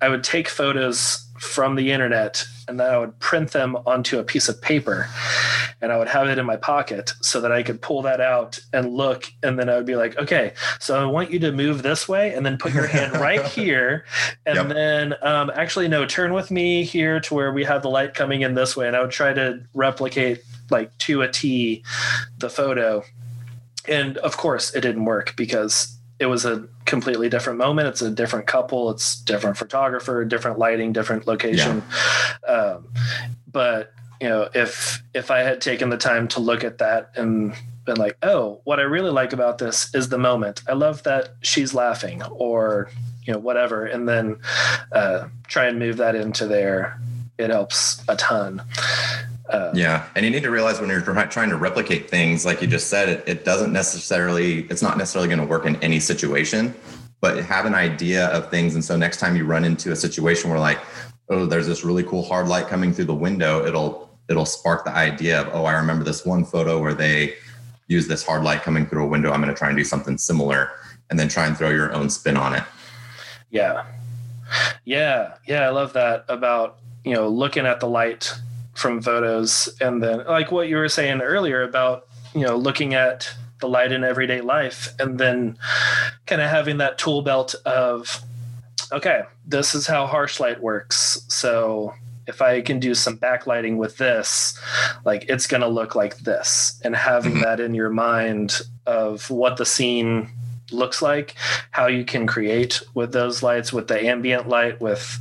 i would take photos from the internet and then i would print them onto a piece of paper and i would have it in my pocket so that i could pull that out and look and then i would be like okay so i want you to move this way and then put your hand right [LAUGHS] here and Yep. then um, actually no turn with me here to where we have the light coming in this way and i would try to replicate like to a t the photo and of course it didn't work because it was a completely different moment. It's a different couple. It's different photographer different lighting different location. Um, but you know if if i had taken the time to look at that and been like oh what i really like about this is the moment. I love that she's laughing or you know whatever and then uh, try and move that into there. It helps a ton uh, Yeah, and you need to realize when you're trying to replicate things, like you just said, it, it doesn't necessarily, it's not necessarily going to work in any situation, but have an idea of things. And so next time you run into a situation where like, oh, there's this really cool hard light coming through the window, it'll it'll spark the idea of, oh, I remember this one photo where they use this hard light coming through a window. I'm going to try and do something similar and then try and throw your own spin on it. Yeah. Yeah. Yeah. I love that about, you know, looking at the light from photos and then like what you were saying earlier about, you know, looking at the light in everyday life and then kind of having that tool belt of, okay, this is how harsh light works. So if I can do some backlighting with this, like it's going to look like this. And having mm-hmm. that in your mind of what the scene looks like, how you can create with those lights, with the ambient light, with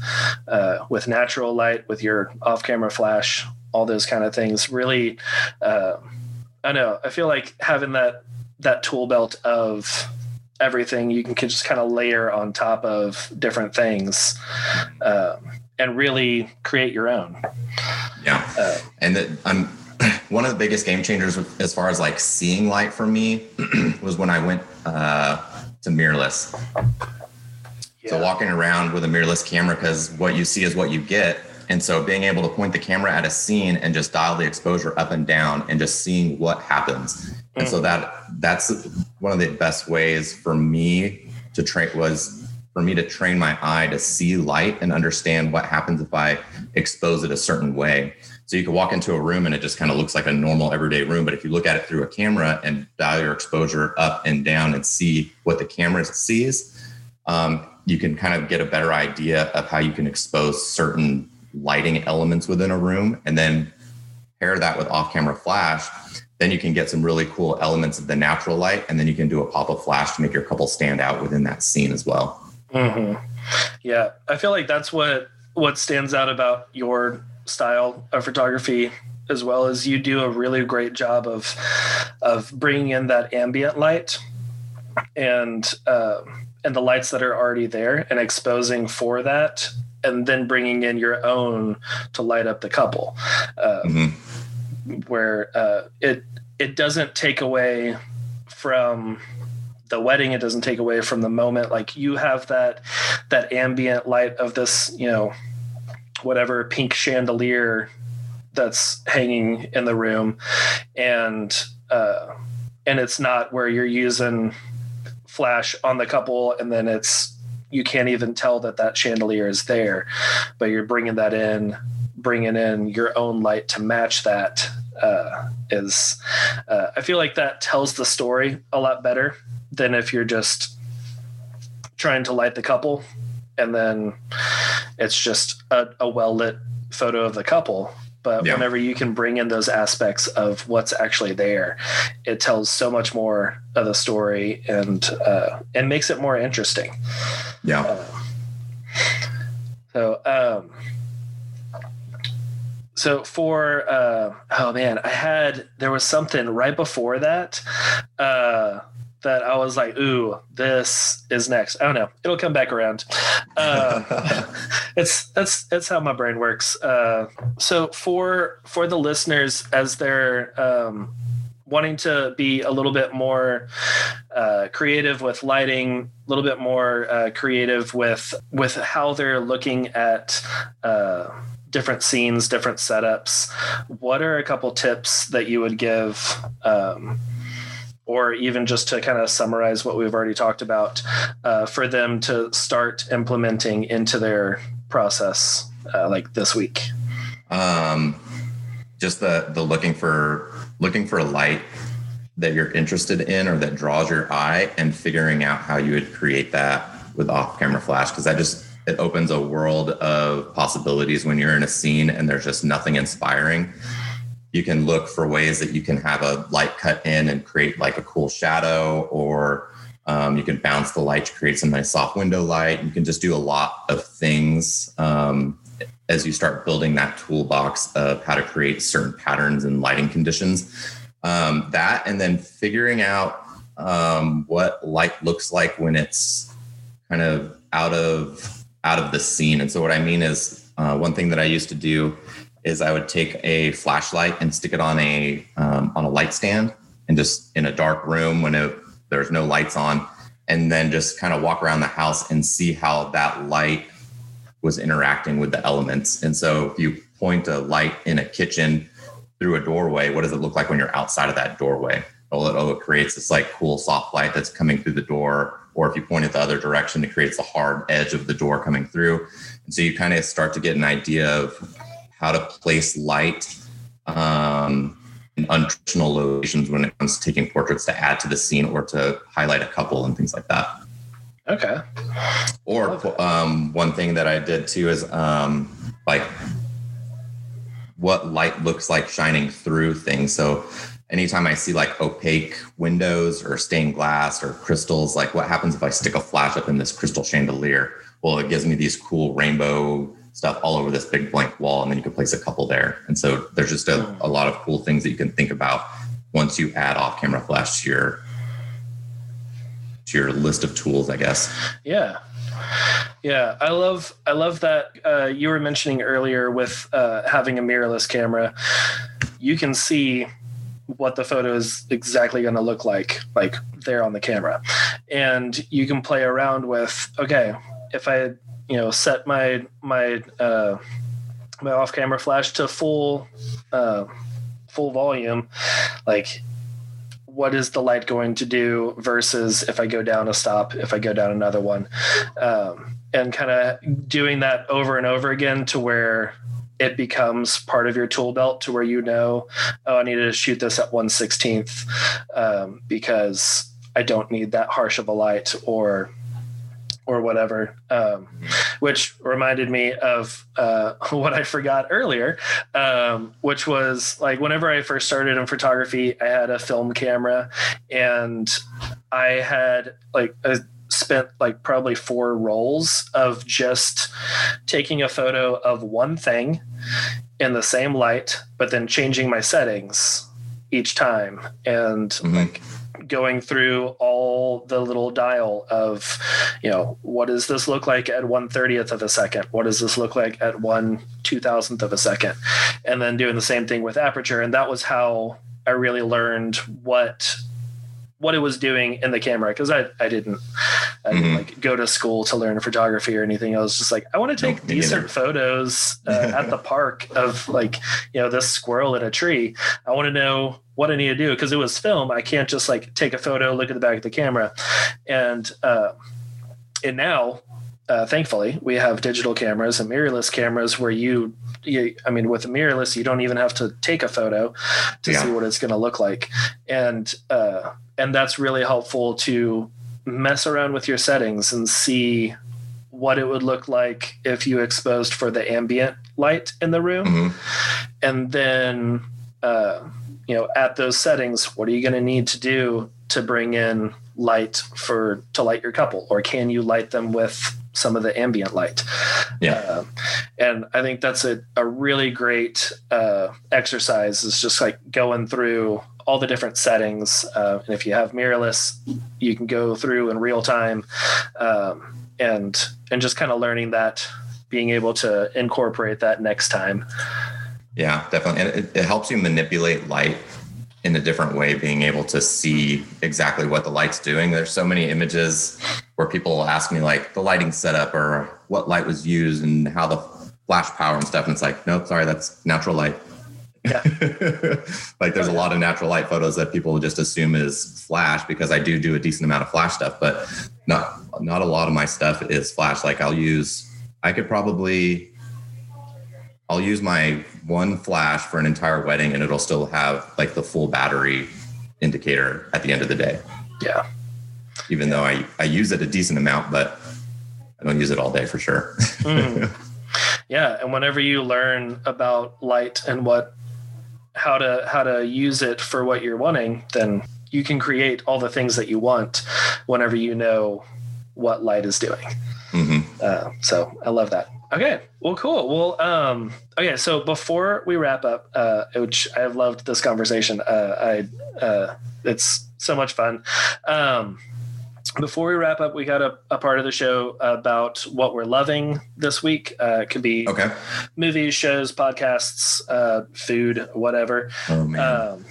uh, with natural light, with your off-camera flash, all those kind of things. Really, uh, I know. I feel like having that that tool belt of everything you can just kind of layer on top of different things uh, and really create your own. Yeah, uh, and that I'm [CLEARS THROAT] one of the biggest game changers as far as like seeing light for me [CLEARS THROAT] was when I went uh, to mirrorless. Yeah. So walking around with a mirrorless camera because what you see is what you get. And so being able to point the camera at a scene and just dial the exposure up and down and just seeing what happens. Mm. And so mm. that that's one of the best ways for me to train was for me to train my eye to see light and understand what happens if I expose it a certain way. So you can walk into a room and it just kind of looks like a normal everyday room. But if you look at it through a camera and dial your exposure up and down and see what the camera sees, um, you can kind of get a better idea of how you can expose certain lighting elements within a room and then pair that with off camera flash. Then you can get some really cool elements of the natural light, and then you can do a pop of flash to make your couple stand out within that scene as well. Mm-hmm. Yeah, I feel like that's what what stands out about your style of photography as well as you do a really great job of of bringing in that ambient light and uh, and the lights that are already there and exposing for that and then bringing in your own to light up the couple uh, mm-hmm. where uh, it it doesn't take away from the wedding it doesn't take away from the moment like you have that that ambient light of this you know whatever pink chandelier that's hanging in the room. And uh, and it's not where you're using flash on the couple and then it's you can't even tell that that chandelier is there. But you're bringing that in bringing in your own light to match that uh, is uh, i feel like that tells the story a lot better than if you're just trying to light the couple and then it's just a, a well lit photo of the couple but yeah. whenever you can bring in those aspects of what's actually there it tells so much more of the story and uh, and makes it more interesting yeah uh, so um so for uh oh man i had there was something right before that uh that I was like, ooh, this is next. I don't know. It'll come back around. Uh, [LAUGHS] it's that's that's how my brain works. Uh, so for for the listeners, as they're um, wanting to be a little bit more uh, creative with lighting, a little bit more uh, creative with with how they're looking at uh, different scenes, different setups. What are a couple tips that you would give? Um, or even just to kind of summarize what we've already talked about uh, for them to start implementing into their process uh, like this week. Um, just the the looking for looking for a light that you're interested in or that draws your eye and figuring out how you would create that with off camera flash because that just it opens a world of possibilities when you're in a scene and there's just nothing inspiring you can look for ways that you can have a light cut in and create like a cool shadow or um, you can bounce the light to create some nice soft window light. You can just do a lot of things um, as you start building that toolbox of how to create certain patterns and lighting conditions. Um, that and then figuring out um, what light looks like when it's kind of out of out of the scene. And so what i mean is uh, one thing that i used to do is I would take a flashlight and stick it on a um, on a light stand and just in a dark room when it, there's no lights on, and then just kind of walk around the house and see how that light was interacting with the elements. And so if you point a light in a kitchen through a doorway, what does it look like when you're outside of that doorway? control it, oh, it creates this like cool soft light that's coming through the door. Or if you point it the other direction, it creates the hard edge of the door coming through. And so you kind of start to get an idea of how to place light um, in untraditional locations when it comes to taking portraits to add to the scene or to highlight a couple and things like that. Okay. Or um, one thing that I did too is um, like what light looks like shining through things. So anytime I see like opaque windows or stained glass or crystals, like what happens if I stick a flash up in this crystal chandelier? Well, it gives me these cool rainbow stuff all over this big blank wall, and then you can place a couple there. And so there's just a, a lot of cool things that you can think about once you add off camera flash to your to your list of tools, I guess. Yeah. Yeah, I love I love that uh, you were mentioning earlier with uh, having a mirrorless camera. You can see what the photo is exactly going to look like, like there on the camera, and you can play around with. Okay, if I you know set my my uh, my off camera flash to full uh, full volume, like what is the light going to do versus if I go down a stop, if I go down another one, um, and kind of doing that over and over again to where it becomes part of your tool belt to where you know, oh, I need to shoot this at 1 16th um, because I don't need that harsh of a light or or whatever, um, which reminded me of uh, [LAUGHS] what I forgot earlier, um, which was like whenever I first started in photography, I had a film camera and I had like a, spent like probably four rolls of just taking a photo of one thing in the same light, but then changing my settings each time and mm-hmm. like going through all the little dial of, you know, what does this look like at one thirtieth of a second? What does this look like at one two thousandth of a second? And then doing the same thing with aperture. And that was how I really learned what what it was doing in the camera because I, I didn't I didn't mm-hmm. like go to school to learn photography or anything. I was just like I want to take nope, decent photos uh, [LAUGHS] at the park of like you know this squirrel in a tree. I want to know what I need to do because it was film. I can't just like take a photo, look at the back of the camera, and uh, and now, uh, thankfully, we have digital cameras and mirrorless cameras where you, you I mean, with a mirrorless, you don't even have to take a photo to yeah. see what it's going to look like, and uh, and that's really helpful to mess around with your settings and see what it would look like if you exposed for the ambient light in the room, mm-hmm. and then. Uh, you know at those settings what are you going to need to do to bring in light for to light your couple or can you light them with some of the ambient light yeah uh, and i think that's a, a really great uh, exercise is just like going through all the different settings uh, and if you have mirrorless you can go through in real time um, and and just kind of learning that being able to incorporate that next time yeah, definitely. And it, it, helps you manipulate light in a different way, being able to see exactly what the light's doing. There's so many images where people will ask me like the lighting setup or what light was used and how the flash power and stuff. And it's like, nope, sorry, that's natural light. Yeah. [LAUGHS] like there's a lot of natural light photos that people just assume is flash because I do do a decent amount of flash stuff, but not not a lot of my stuff is flash. Like I'll use I could probably I'll use my one flash for an entire wedding and it'll still have like the full battery indicator at the end of the day. Yeah. Even though I, I use it a decent amount, but I don't use it all day for sure. mm. [LAUGHS] Yeah. And whenever you learn about light and what, how to, how to use it for what you're wanting, then you can create all the things that you want whenever you know what light is doing. Mm-hmm. Uh, so I love that. Okay. Well, cool. Well, um, okay. So before we wrap up, uh, which I have loved this conversation. Uh, I, uh, it's so much fun. Um, before we wrap up, we got a, a, part of the show about what we're loving this week. Uh, it could be okay. movies, shows, podcasts, uh, food, whatever. Oh man. Um,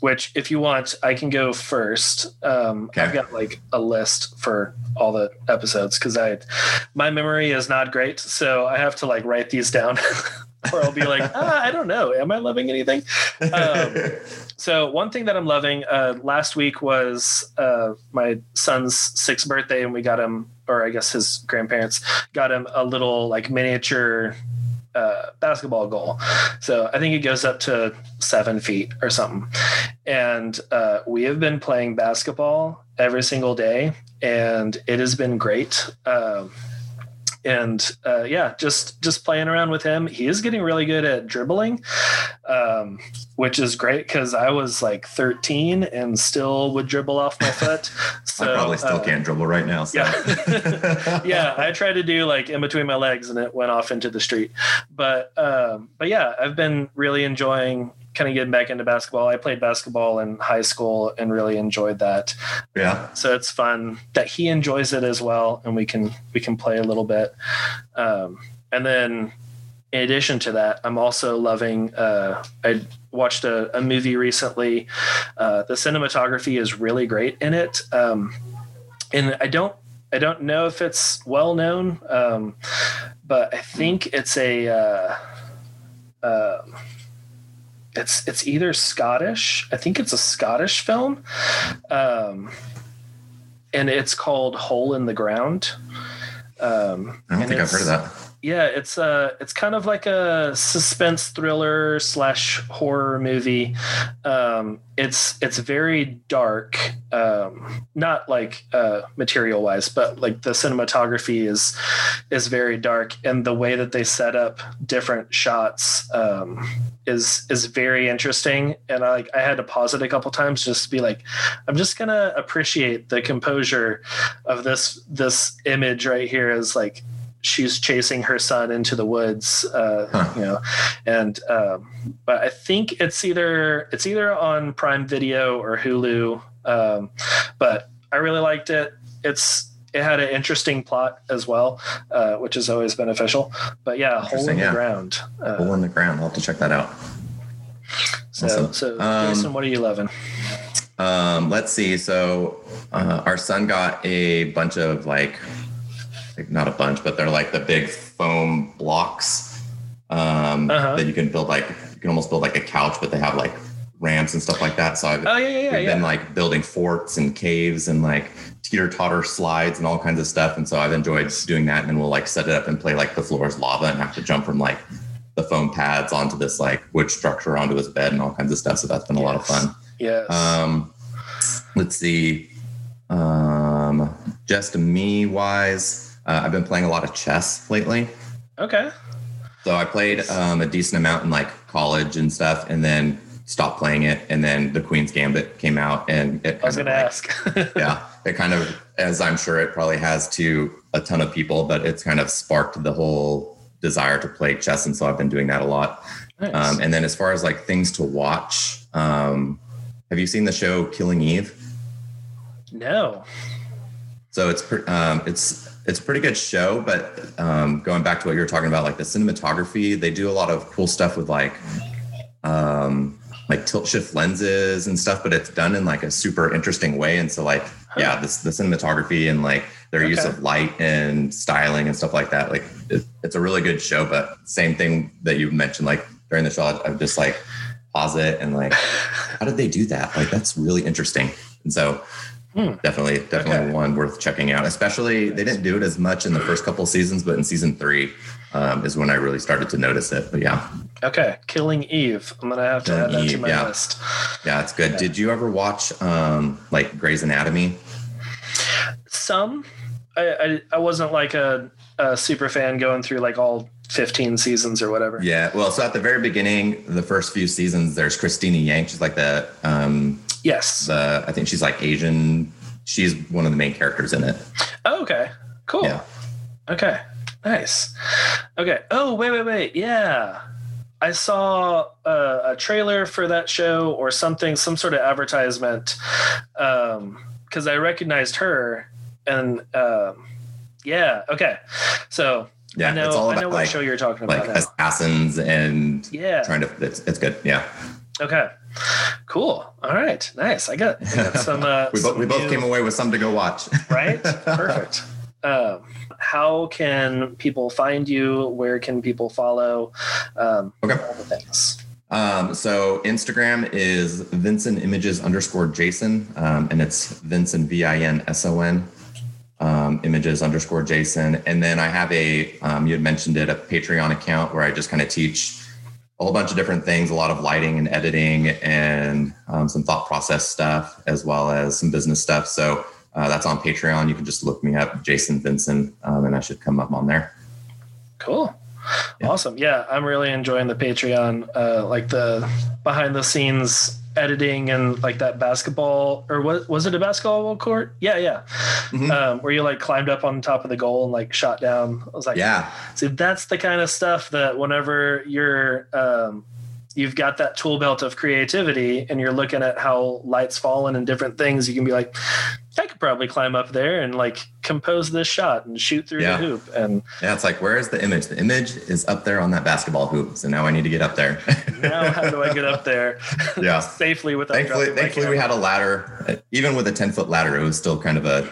which if you want, I can go first. Um, okay. I've got like a list for all the episodes because I, my memory is not great, so I have to like write these down. [LAUGHS] or I'll be like, [LAUGHS] ah, I don't know, am I loving anything? Um, [LAUGHS] so one thing that I'm loving, uh, last week was uh, my son's sixth birthday, and we got him, or I guess his grandparents got him a little like miniature uh, basketball goal. So I think it goes up to seven feet or something. And uh, we have been playing basketball every single day, and it has been great. Um, and uh, yeah, just just playing around with him. He is getting really good at dribbling, um, which is great because I was like 13 and still would dribble off my foot. [LAUGHS] So I probably still uh, can't dribble right now. So. Yeah, [LAUGHS] yeah. I tried to do like in between my legs and it went off into the street. But um, but yeah, I've been really enjoying kind of getting back into basketball. I played basketball in high school and really enjoyed that. Yeah. So it's fun that he enjoys it as well, and we can we can play a little bit. Um, and then, in addition to that, I'm also loving. Uh, I watched a, a, movie recently. Uh, the cinematography is really great in it, um, and I don't I don't know if it's well known, um, but I think it's a. Uh, uh, it's it's either Scottish. I think it's a Scottish film, um, and it's called Hole in the Ground. Um, I don't think I've heard of that yeah, it's uh it's kind of like a suspense thriller slash horror movie. Um, it's it's very dark, um, not like uh, material wise, but like the cinematography is is very dark, and the way that they set up different shots um, is is very interesting. And I like I had to pause it a couple times just to be like, I'm just gonna appreciate the composure of this this image right here as like she's chasing her son into the woods uh, huh. you know and um, but i think it's either it's either on prime video or hulu um, but i really liked it it's it had an interesting plot as well uh, which is always beneficial but yeah hole in yeah. the ground uh, hole in the ground i'll have to check that out so awesome. so um, jason what are you loving um, let's see so uh, our son got a bunch of like like not a bunch, but they're like the big foam blocks um, uh-huh. that you can build like you can almost build like a couch, but they have like ramps and stuff like that. So I've oh, yeah, yeah, yeah, been like building forts and caves and like teeter totter slides and all kinds of stuff. And so I've enjoyed doing that. And then we'll like set it up and play like the floor is lava and have to jump from like the foam pads onto this like wood structure onto his bed and all kinds of stuff. So that's been a yes. lot of fun. Yes. Um, let's see. Um, just me wise, uh, I've been playing a lot of chess lately. Okay. So I played um, a decent amount in like college and stuff, and then stopped playing it. And then the Queen's Gambit came out, and it. I was going like, to ask. [LAUGHS] yeah, it kind of, as I'm sure it probably has to a ton of people, but it's kind of sparked the whole desire to play chess, and so I've been doing that a lot. Nice. Um, and then as far as like things to watch, um, have you seen the show Killing Eve? No. So it's um, it's it's a pretty good show, but um, going back to what you were talking about, like the cinematography, they do a lot of cool stuff with like um, like tilt shift lenses and stuff, but it's done in like a super interesting way. And so like, yeah, this the cinematography and like their okay. use of light and styling and stuff like that. Like it, it's a really good show, but same thing that you mentioned, like during the show, I'm just like pause it and like, how did they do that? Like that's really interesting. And so Hmm. Definitely, definitely okay. one worth checking out. Especially they didn't do it as much in the first couple seasons, but in season three um, is when I really started to notice it. But yeah. Okay, Killing Eve. I'm gonna have Killing to add that to my yeah. list. Yeah, it's good. Did you ever watch um, like Grey's Anatomy? Some. I, I, I wasn't like a, a super fan going through like all 15 seasons or whatever. Yeah. Well, so at the very beginning, the first few seasons, there's Cristina Yang. She's like the um, Yes. The I think she's like Asian. She's one of the main characters in it. Oh, okay. Cool. Yeah. Okay. Nice. Okay. Oh, wait, wait, wait. Yeah. I saw a, a trailer for that show or something, some sort of advertisement, because um, I recognized her, and um, yeah, okay. So yeah, I know, it's all about I know what like, show you're talking about. Like assassins and yeah, trying to. It's, it's good. Yeah. Okay. Cool. All right. Nice. I got, I got some. Uh, [LAUGHS] we, some we both came away with some to go watch. [LAUGHS] right. Perfect. um, how can people find you? Where can people follow? Um, Okay. All the things. Um, so Instagram is Vinson Images underscore Jason, um, and it's Vinson V I N S O N um, Images underscore Jason. And then I have a um, you had mentioned it a Patreon account where I just kind of teach a whole bunch of different things, a lot of lighting and editing, and um, some thought process stuff, as well as some business stuff. So uh, that's on Patreon. You can just look me up, Jason Vinson, um, and I should come up on there. Cool. Yeah. Awesome. Yeah, I'm really enjoying the Patreon, uh, like the behind the scenes editing and like that basketball or what was it a basketball court? Yeah, yeah. Mhm. Um, where you like climbed up on top of the goal and like shot down. I was like, Yeah, See, that's the kind of stuff that whenever you're um, you've got that tool belt of creativity and you're looking at how lights falling and different things, you can be like, I could probably climb up there and like compose this shot and shoot through Yeah. the hoop. And yeah. It's like, where is the image? The image is up there on that basketball hoop. So now I need to get up there. [LAUGHS] now how do I get up there Yeah. [LAUGHS] safely without thankfully, thankfully we had a ladder. Even with a 10 foot ladder, it was still kind of a,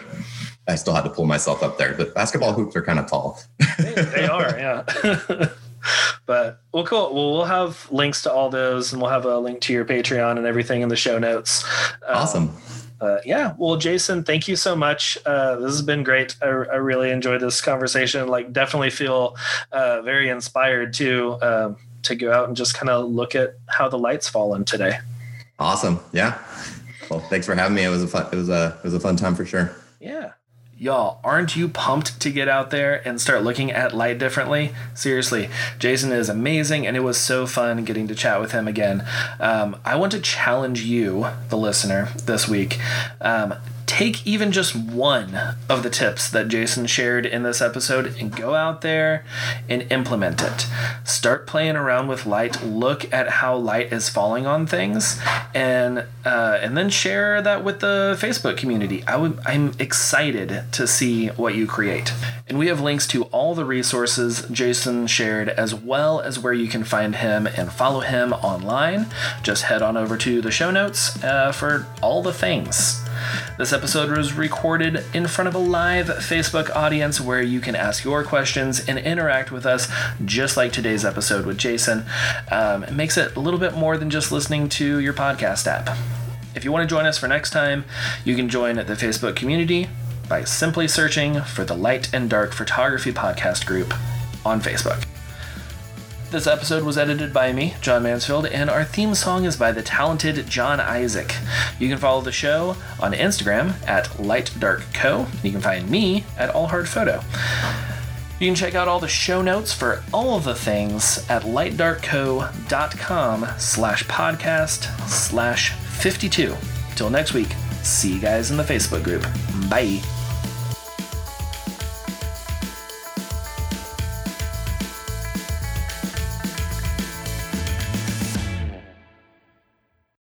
I still had to pull myself up there. But basketball hoops are kind of tall. they, they are, yeah. [LAUGHS] but well, cool. Well, we'll have links to all those, and we'll have a link to your Patreon and everything in the show notes. Uh, Awesome. Uh, yeah. Well, Jason, thank you so much. Uh, this has been great. I, I really enjoyed this conversation. Like, definitely feel uh, very inspired to um to go out and just kind of look at how the lights fall in today. Awesome. Yeah. Well, thanks for having me. It was a fun, it was a, it was a fun time for sure. Yeah. Y'all, aren't you pumped to get out there and start looking at light differently? Seriously, Jason is amazing, and it was so fun getting to chat with him again. Um, I want to challenge you, the listener, this week. Um, take even just one of the tips that Jason shared in this episode and go out there and implement it. Start playing around with light. Look at how light is falling on things, and uh, and then share that with the Facebook community. I would. I'm excited to see what you create. And we have links to all the resources Jason shared, as well as where you can find him and follow him online. Just head on over to the show notes uh, for all the things. Episode was recorded in front of a live Facebook audience where you can ask your questions and interact with us, just like today's episode with Jason. Um, it makes it a little bit more than just listening to your podcast app. If you want to join us for next time, you can join the Facebook community by simply searching for the Light and Dark Photography Podcast group on Facebook. This episode was edited by me, John Mansfield, and our theme song is by the talented John Isaac. You can follow the show on Instagram at LightDarkCo. You can find me at AllHardPhoto. You can check out all the show notes for all of the things at lightdarkco.com slash podcast slash 52. Till next week, see you guys in the Facebook group. Bye.